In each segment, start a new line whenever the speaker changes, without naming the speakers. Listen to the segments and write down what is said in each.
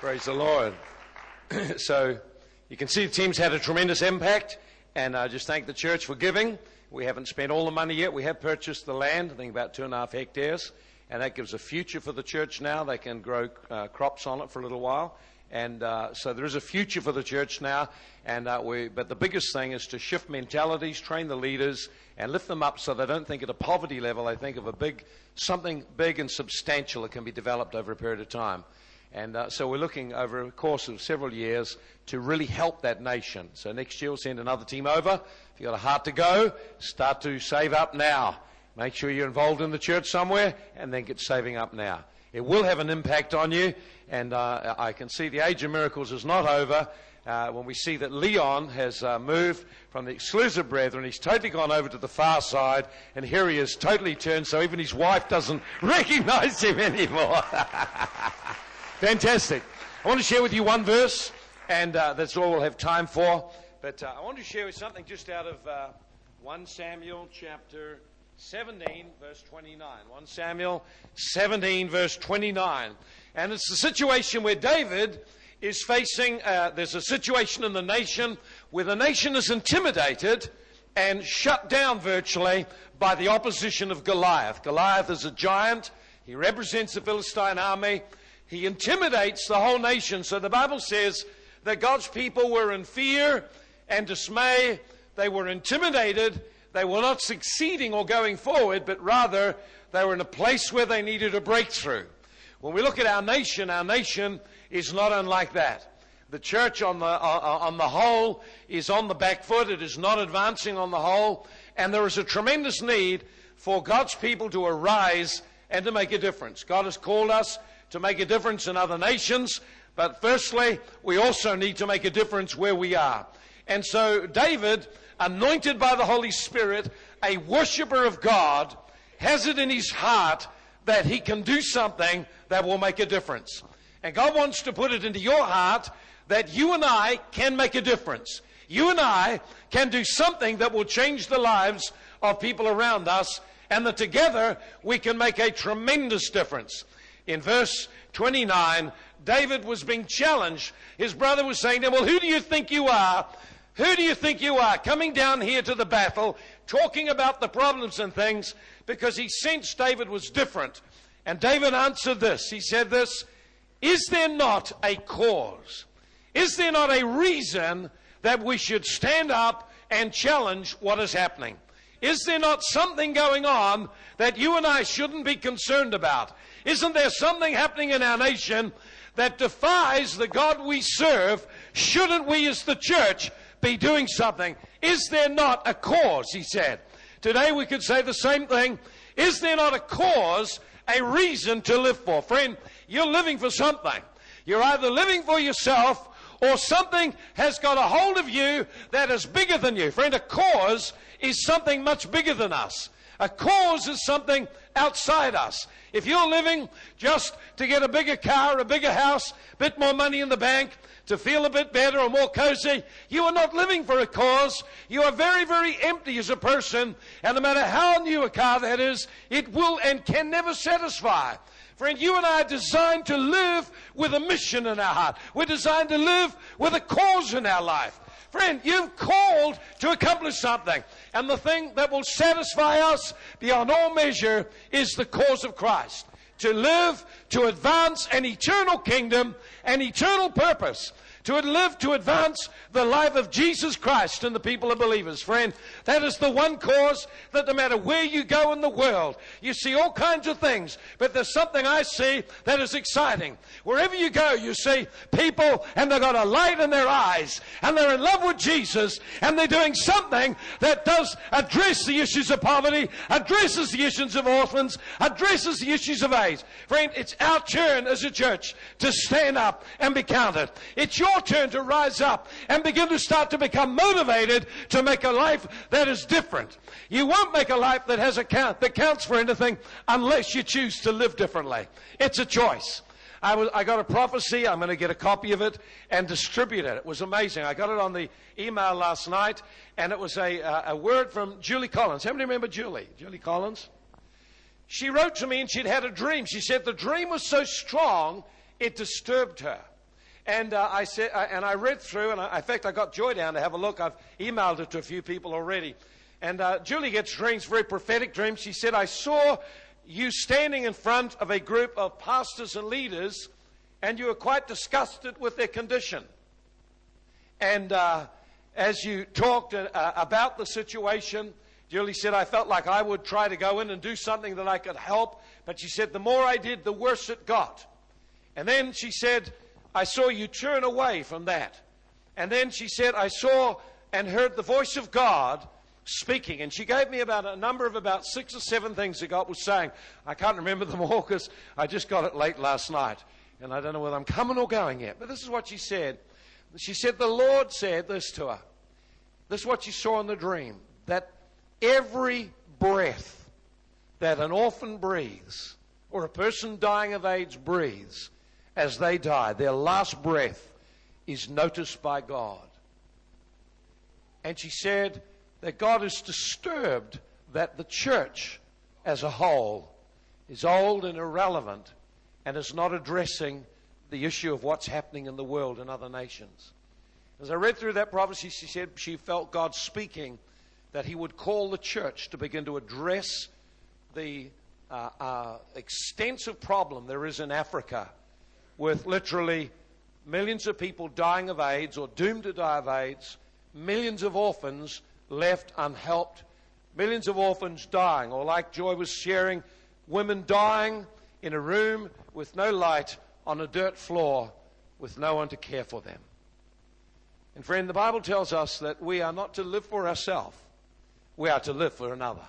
Praise the Lord. so you can see the team's had a tremendous impact, and I just thank the church for giving. We haven't spent all the money yet. We have purchased the land, I think about two and a half hectares, and that gives a future for the church now. They can grow uh, crops on it for a little while. And uh, so there is a future for the church now. And uh, we, but the biggest thing is to shift mentalities, train the leaders, and lift them up so they don't think at a poverty level. They think of a big, something big and substantial that can be developed over a period of time. And uh, so we're looking over a course of several years to really help that nation. So next year we'll send another team over. If you've got a heart to go, start to save up now. Make sure you're involved in the church somewhere and then get saving up now. It will have an impact on you. And uh, I can see the age of miracles is not over. Uh, when we see that Leon has uh, moved from the exclusive brethren, he's totally gone over to the far side, and here he is, totally turned, so even his wife doesn't recognize him anymore. Fantastic. I want to share with you one verse, and uh, that's all we'll have time for. But uh, I want to share with something just out of uh, 1 Samuel chapter 17, verse 29. 1 Samuel 17, verse 29. And it's the situation where David is facing, uh, there's a situation in the nation where the nation is intimidated and shut down virtually by the opposition of Goliath. Goliath is a giant. He represents the Philistine army. He intimidates the whole nation. So the Bible says that God's people were in fear and dismay. They were intimidated. They were not succeeding or going forward, but rather they were in a place where they needed a breakthrough. When we look at our nation, our nation is not unlike that. The church on the, uh, uh on the whole is on the back foot. It is not advancing on the whole. And there is a tremendous need for God's people to arise and to make a difference. God has called us to make a difference in other nations, but firstly, we also need to make a difference where we are. And so, David, anointed by the Holy Spirit, a worshiper of God, has it in his heart that he can do something that will make a difference. And God wants to put it into your heart that you and I can make a difference. You and I can do something that will change the lives of people around us, and that together we can make a tremendous difference in verse 29, David was being challenged. His brother was saying to him, Well, who do you think you are? Who do you think you are coming down here to the battle, talking about the problems and things? Because he sensed David was different. And David answered this. He said this, Is there not a cause? Is there not a reason that we should stand up and challenge what is happening? Is there not something going on that you and I shouldn't be concerned about? Isn't there something happening in our nation that defies the God we serve? Shouldn't we as the church be doing something? Is there not a cause? He said. Today we could say the same thing. Is there not a cause, a reason to live for? Friend, you're living for something. You're either living for yourself or something has got a hold of you that is bigger than you. Friend, a cause is something much bigger than us. A cause is something outside us. If you're living just to get a bigger car, a bigger house, a bit more money in the bank, to feel a bit better or more cozy, you are not living for a cause. You are very, very empty as a person. And no matter how new a car that is, it will and can never satisfy. Friend, you and I are designed to live with a mission in our heart. We're designed to live with a cause in our life. Friend, you've called to accomplish something. And the thing that will satisfy us beyond all measure is the cause of Christ. To live, to advance an eternal kingdom, an eternal purpose to live to advance the life of Jesus Christ and the people of believers. Friend, that is the one cause that no matter where you go in the world, you see all kinds of things, but there's something I see that is exciting. Wherever you go, you see people and they've got a light in their eyes and they're in love with Jesus and they're doing something that does address the issues of poverty, addresses the issues of orphans, addresses the issues of AIDS. Friend, it's our turn as a church to stand up and be counted. It's your turn to rise up and begin to start to become motivated to make a life that is different. You won't make a life that has a count, that counts for anything unless you choose to live differently. It's a choice. I, was, I got a prophecy. I'm going to get a copy of it and distribute it. It was amazing. I got it on the email last night, and it was a, uh, a word from Julie Collins. How many remember Julie? Julie Collins? She wrote to me and she'd had a dream. She said the dream was so strong, it disturbed her. And uh, I said, uh, and I read through, and I, in fact, I got Joy down to have a look. I've emailed it to a few people already. And uh, Julie gets dreams, very prophetic dreams. She said, I saw you standing in front of a group of pastors and leaders, and you were quite disgusted with their condition. And uh, as you talked uh, about the situation, Julie said, I felt like I would try to go in and do something that I could help. But she said, the more I did, the worse it got. And then she said, I saw you turn away from that. And then she said, I saw and heard the voice of God speaking. And she gave me about a number of about six or seven things that God was saying. I can't remember them all because I just got it late last night. And I don't know whether I'm coming or going yet. But this is what she said. She said, The Lord said this to her. This is what she saw in the dream that every breath that an orphan breathes, or a person dying of AIDS breathes, as they die, their last breath is noticed by God. And she said that God is disturbed that the church as a whole is old and irrelevant and is not addressing the issue of what's happening in the world and other nations. As I read through that prophecy, she said she felt God speaking that He would call the church to begin to address the uh, uh, extensive problem there is in Africa with literally millions of people dying of AIDS or doomed to die of AIDS, millions of orphans left unhelped, millions of orphans dying, or like Joy was sharing, women dying in a room with no light on a dirt floor with no one to care for them. And friend, the Bible tells us that we are not to live for ourselves, we are to live for another.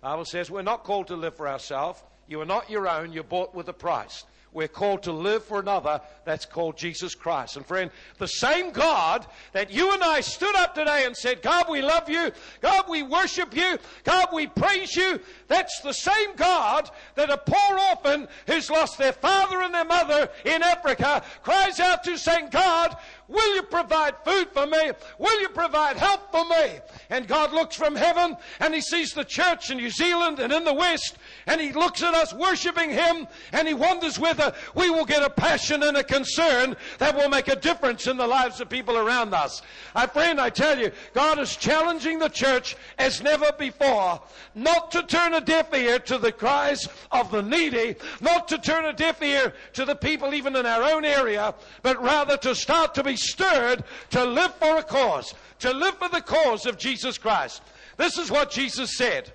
The Bible says we're not called to live for ourselves. You are not your own, you're bought with a price. We're called to live for another. That's called Jesus Christ. And friend, the same God that you and I stood up today and said, God, we love you. God, we worship you. God, we praise you. That's the same God that a poor orphan who's lost their father and their mother in Africa cries out to saying, God, Will you provide food for me? Will you provide help for me? And God looks from heaven and He sees the church in New Zealand and in the West and He looks at us worshiping Him and He wonders whether we will get a passion and a concern that will make a difference in the lives of people around us. My friend, I tell you, God is challenging the church as never before not to turn a deaf ear to the cries of the needy, not to turn a deaf ear to the people even in our own area, but rather to start to be stirred to live for a cause, to live for the cause of Jesus Christ. This is what Jesus said.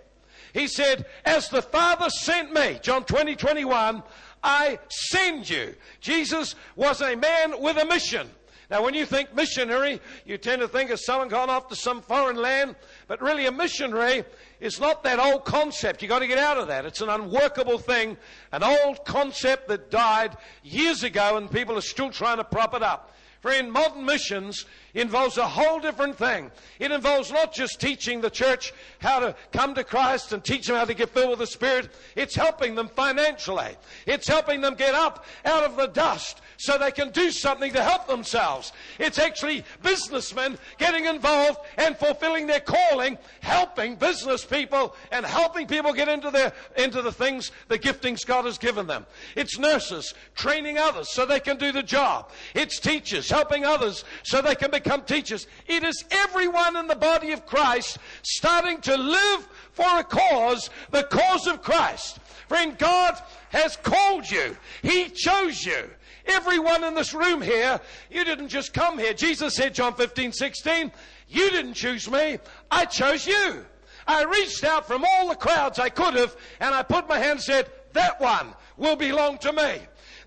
He said, As the Father sent me, John 20, 21, I send you. Jesus was a man with a mission. Now, when you think missionary, you tend to think of someone gone off to some foreign land, but really a missionary is not that old concept. You've got to get out of that. It's an unworkable thing, an old concept that died years ago, and people are still trying to prop it up. Friend, modern missions involves a whole different thing. It involves not just teaching the church how to come to Christ and teach them how to get filled with the Spirit. It's helping them financially. It's helping them get up out of the dust so they can do something to help themselves. It's actually businessmen getting involved and fulfilling their calling, helping business people and helping people get into their, into the things, the giftings God has given them. It's nurses training others so they can do the job. It's teachers helping others so they can become teachers. It is everyone in the body of Christ starting to live for a cause, the cause of Christ. Friend, God has called you. He chose you. Everyone in this room here, you didn't just come here. Jesus said, John 15, 16, you didn't choose me. I chose you. I reached out from all the crowds I could have and I put my hand and said, that one will belong to me.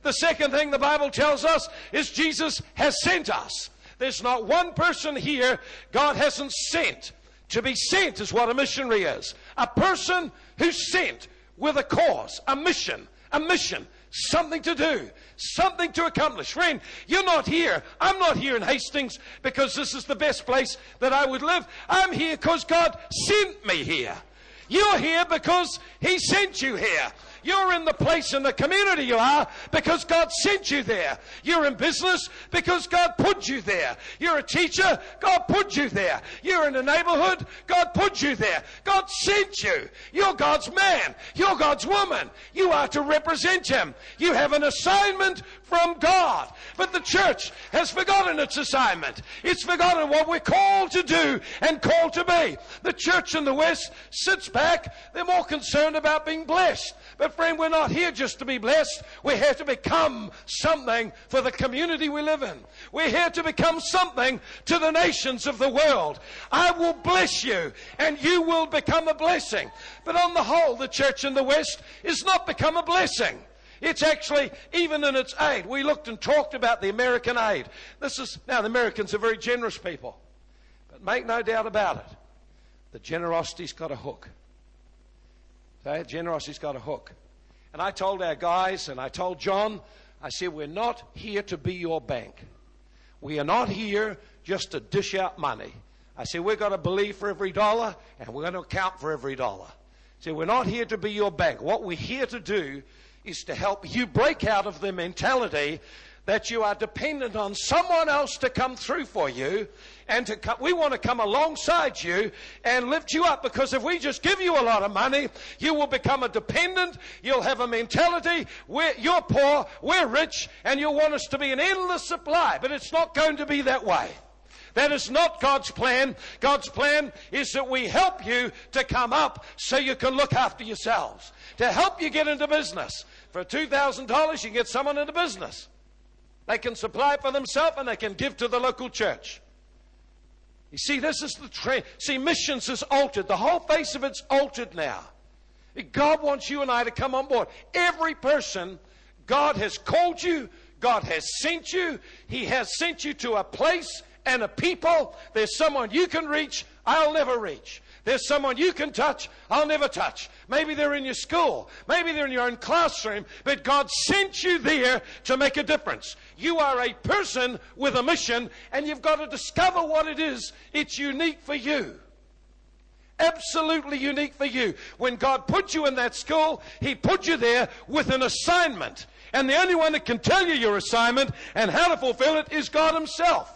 The second thing the Bible tells us is Jesus has sent us. There's not one person here God hasn't sent. To be sent is what a missionary is. A person who's sent with a cause, a mission, a mission, something to do, something to accomplish. Friend, you're not here. I'm not here in Hastings because this is the best place that I would live. I'm here because God sent me here. You're here because He sent you here. You're in the place in the community you are because God sent you there. You're in business because God put you there. You're a teacher, God put you there. You're in a neighborhood, God put you there. God sent you. You're God's man. You're God's woman. You are to represent Him. You have an assignment from God. But the church has forgotten its assignment. It's forgotten what we're called to do and called to be. The church in the West sits back. They're more concerned about being blessed. But friend, we're not here just to be blessed. We're here to become something for the community we live in. We're here to become something to the nations of the world. I will bless you and you will become a blessing. But on the whole, the church in the West is not become a blessing. It's actually, even in its aid, we looked and talked about the American aid. This is, now the Americans are very generous people. But make no doubt about it, the generosity's got a hook. Okay? Generosity's got a hook. And I told our guys, and I told John, I said, we're not here to be your bank. We are not here just to dish out money. I said, we've got to believe for every dollar, and we're going to account for every dollar. So we're not here to be your bank. What we're here to do is to help you break out of the mentality that you are dependent on someone else to come through for you and to come, we want to come alongside you and lift you up because if we just give you a lot of money you will become a dependent you'll have a mentality where you're poor we're rich and you'll want us to be an endless supply but it's not going to be that way that is not God's plan. God's plan is that we help you to come up so you can look after yourselves. To help you get into business. For $2,000, you get someone into business. They can supply for themselves and they can give to the local church. You see, this is the trend. See, missions is altered. The whole face of it's altered now. God wants you and I to come on board. Every person, God has called you, God has sent you, He has sent you to a place and a people. There's someone you can reach, I'll never reach. There's someone you can touch, I'll never touch. Maybe they're in your school. Maybe they're in your own classroom. But God sent you there to make a difference. You are a person with a mission, and you've got to discover what it is. It's unique for you. Absolutely unique for you. When God put you in that school, He put you there with an assignment. And the only one that can tell you your assignment and how to fulfill it is God Himself.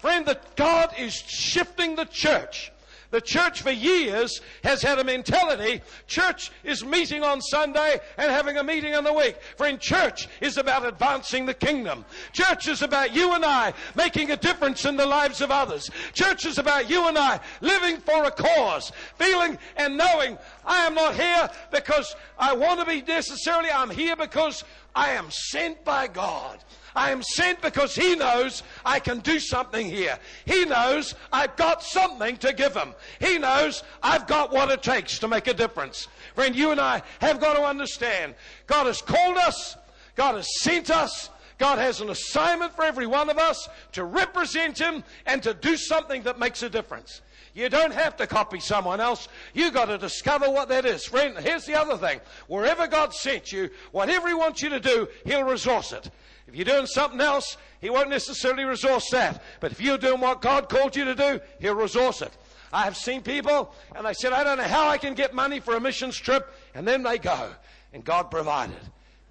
Friend, that God is shifting the church the church for years has had a mentality church is meeting on Sunday and having a meeting in the week. Friend, church is about advancing the kingdom. Church is about you and I making a difference in the lives of others. Church is about you and I living for a cause, feeling and knowing I am not here because I want to be necessarily, I'm here because I am sent by God. I am sent because He knows I can do something here. He knows I've got something to give Him. He knows I've got what it takes to make a difference. Friend, you and I have got to understand God has called us, God has sent us. God has an assignment for every one of us to represent Him and to do something that makes a difference. You don't have to copy someone else. You got to discover what that is. Friend, here's the other thing. Wherever God sent you, whatever He wants you to do, He'll resource it. If you're doing something else, He won't necessarily resource that. But if you're doing what God called you to do, He'll resource it. I have seen people, and they said, I don't know how I can get money for a missions trip, and then they go, and God provided.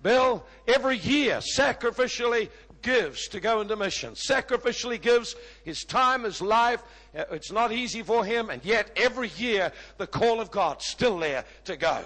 Bill, every year, sacrificially gives to go into mission. Sacrificially gives his time, his life. Uh, it's not easy for him, and yet every year the call of God still there to go.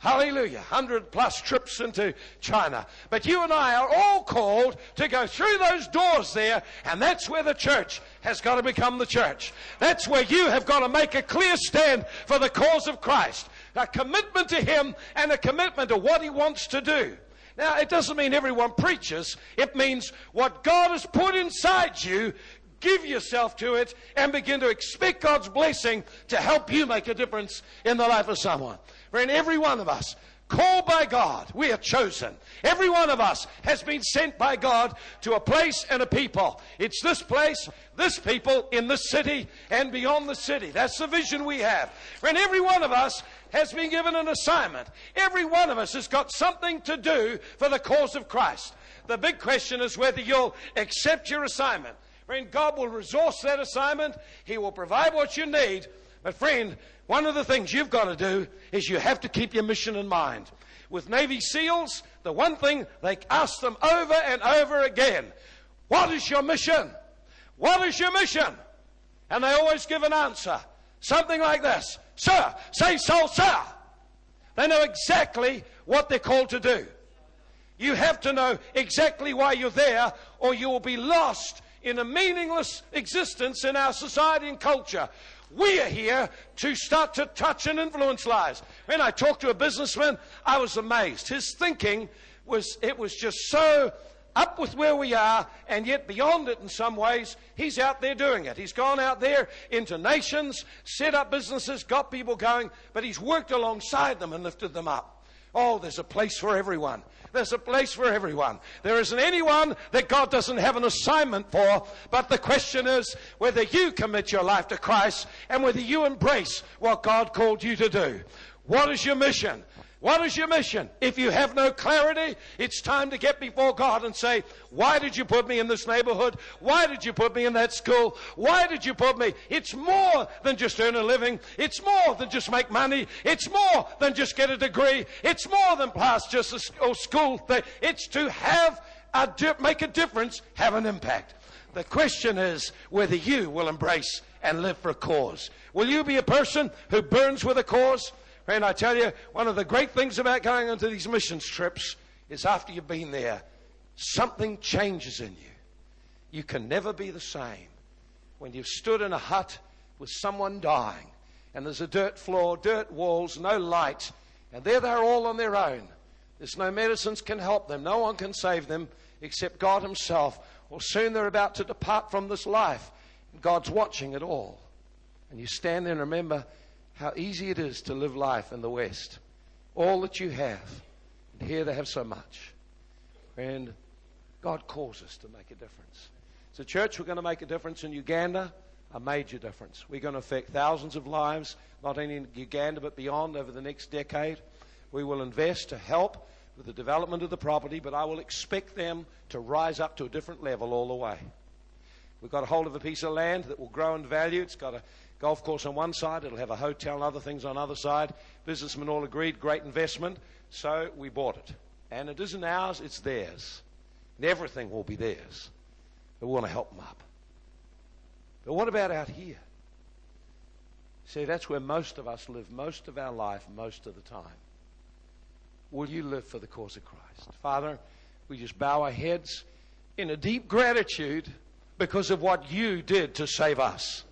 Hallelujah. 100 plus trips into China. But you and I are all called to go through those doors there, and that's where the church has got to become the church. That's where you have got to make a clear stand for the cause of Christ. A commitment to Him and a commitment to what He wants to do. Now, it doesn't mean everyone preaches. It means what God has put inside you, give yourself to it and begin to expect God's blessing to help you make a difference in the life of someone. Friend, every one of us, called by God, we are chosen. Every one of us has been sent by God to a place and a people. It's this place, this people in this city and beyond the city. That's the vision we have. Friend, every one of us has been given an assignment. Every one of us has got something to do for the cause of Christ. The big question is whether you'll accept your assignment. Friend, God will resource that assignment. He will provide what you need. But friend, One of the things you've got to do is you have to keep your mission in mind. With Navy SEALs, the one thing they ask them over and over again, what is your mission? What is your mission? And they always give an answer. Something like this. Sir, say so, sir. They know exactly what they're called to do. You have to know exactly why you're there, or you will be lost in a meaningless existence in our society and culture. We are here to start to touch and influence lives. When I talked to a businessman, I was amazed. His thinking was, it was just so up with where we are and yet beyond it in some ways. He's out there doing it. He's gone out there into nations, set up businesses, got people going, but he's worked alongside them and lifted them up. Oh, there's a place for everyone. There's a place for everyone. There isn't anyone that God doesn't have an assignment for, but the question is whether you commit your life to Christ and whether you embrace what God called you to do. What is your mission? What is your mission? If you have no clarity, it's time to get before God and say, Why did you put me in this neighborhood? Why did you put me in that school? Why did you put me? It's more than just earn a living. It's more than just make money. It's more than just get a degree. It's more than pass just a school thing. It's to have a di- make a difference, have an impact. The question is whether you will embrace and live for a cause. Will you be a person who burns with a cause? Friend, I tell you, one of the great things about going on to these missions trips is after you've been there, something changes in you. You can never be the same. When you've stood in a hut with someone dying, and there's a dirt floor, dirt walls, no light, and there they're all on their own. There's no medicines can help them. No one can save them except God Himself. Well, soon they're about to depart from this life. God's watching it all. And you stand there and remember how easy it is to live life in the West. All that you have. And here they have so much. And God calls us to make a difference. So, church, we're going to make a difference in Uganda, a major difference. We're going to affect thousands of lives, not only in Uganda but beyond over the next decade. We will invest to help with the development of the property, but I will expect them to rise up to a different level all the way. We've got a hold of a piece of land that will grow in value. It's got a golf course on one side, it'll have a hotel and other things on the other side. Businessmen all agreed, great investment, so we bought it. And it isn't ours, it's theirs. And everything will be theirs. But we want to help them up. But what about out here? See, that's where most of us live most of our life, most of the time. Will you live for the cause of Christ? Father, we just bow our heads in a deep gratitude because of what you did to save us.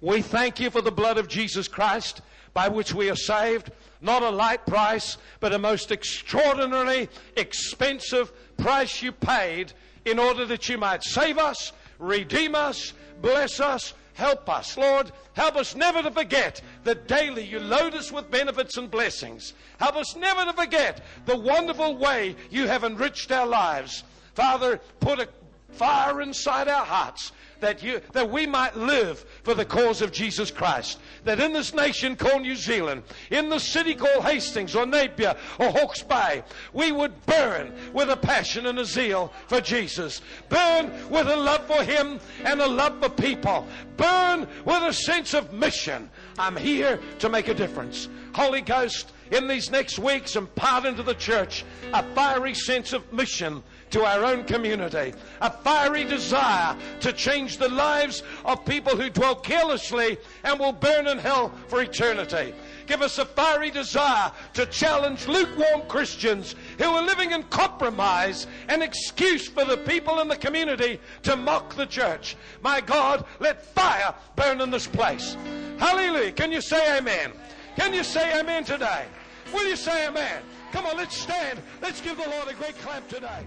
We thank you for the blood of Jesus Christ by which we are saved. Not a light price, but a most extraordinarily expensive price you paid in order that you might save us, redeem us, bless us, help us. Lord, help us never to forget that daily you load us with benefits and blessings. Help us never to forget the wonderful way you have enriched our lives. Father, put a fire inside our hearts that, you, that we might live for the cause of Jesus Christ. That in this nation called New Zealand, in the city called Hastings or Napier or Hawke's Bay, we would burn with a passion and a zeal for Jesus. Burn with a love for Him and a love for people. Burn with a sense of mission. I'm here to make a difference. Holy Ghost, in these next weeks, impart into the church a fiery sense of mission to our own community. A fiery desire to change the lives of people who dwell carelessly and will burn in hell for eternity. Give us a fiery desire to challenge lukewarm Christians who are living in compromise, an excuse for the people in the community to mock the church. My God, let fire burn in this place. Hallelujah. Can you say amen? Can you say amen today? Will you say amen? Come on, let's stand. Let's give the Lord a great clap today.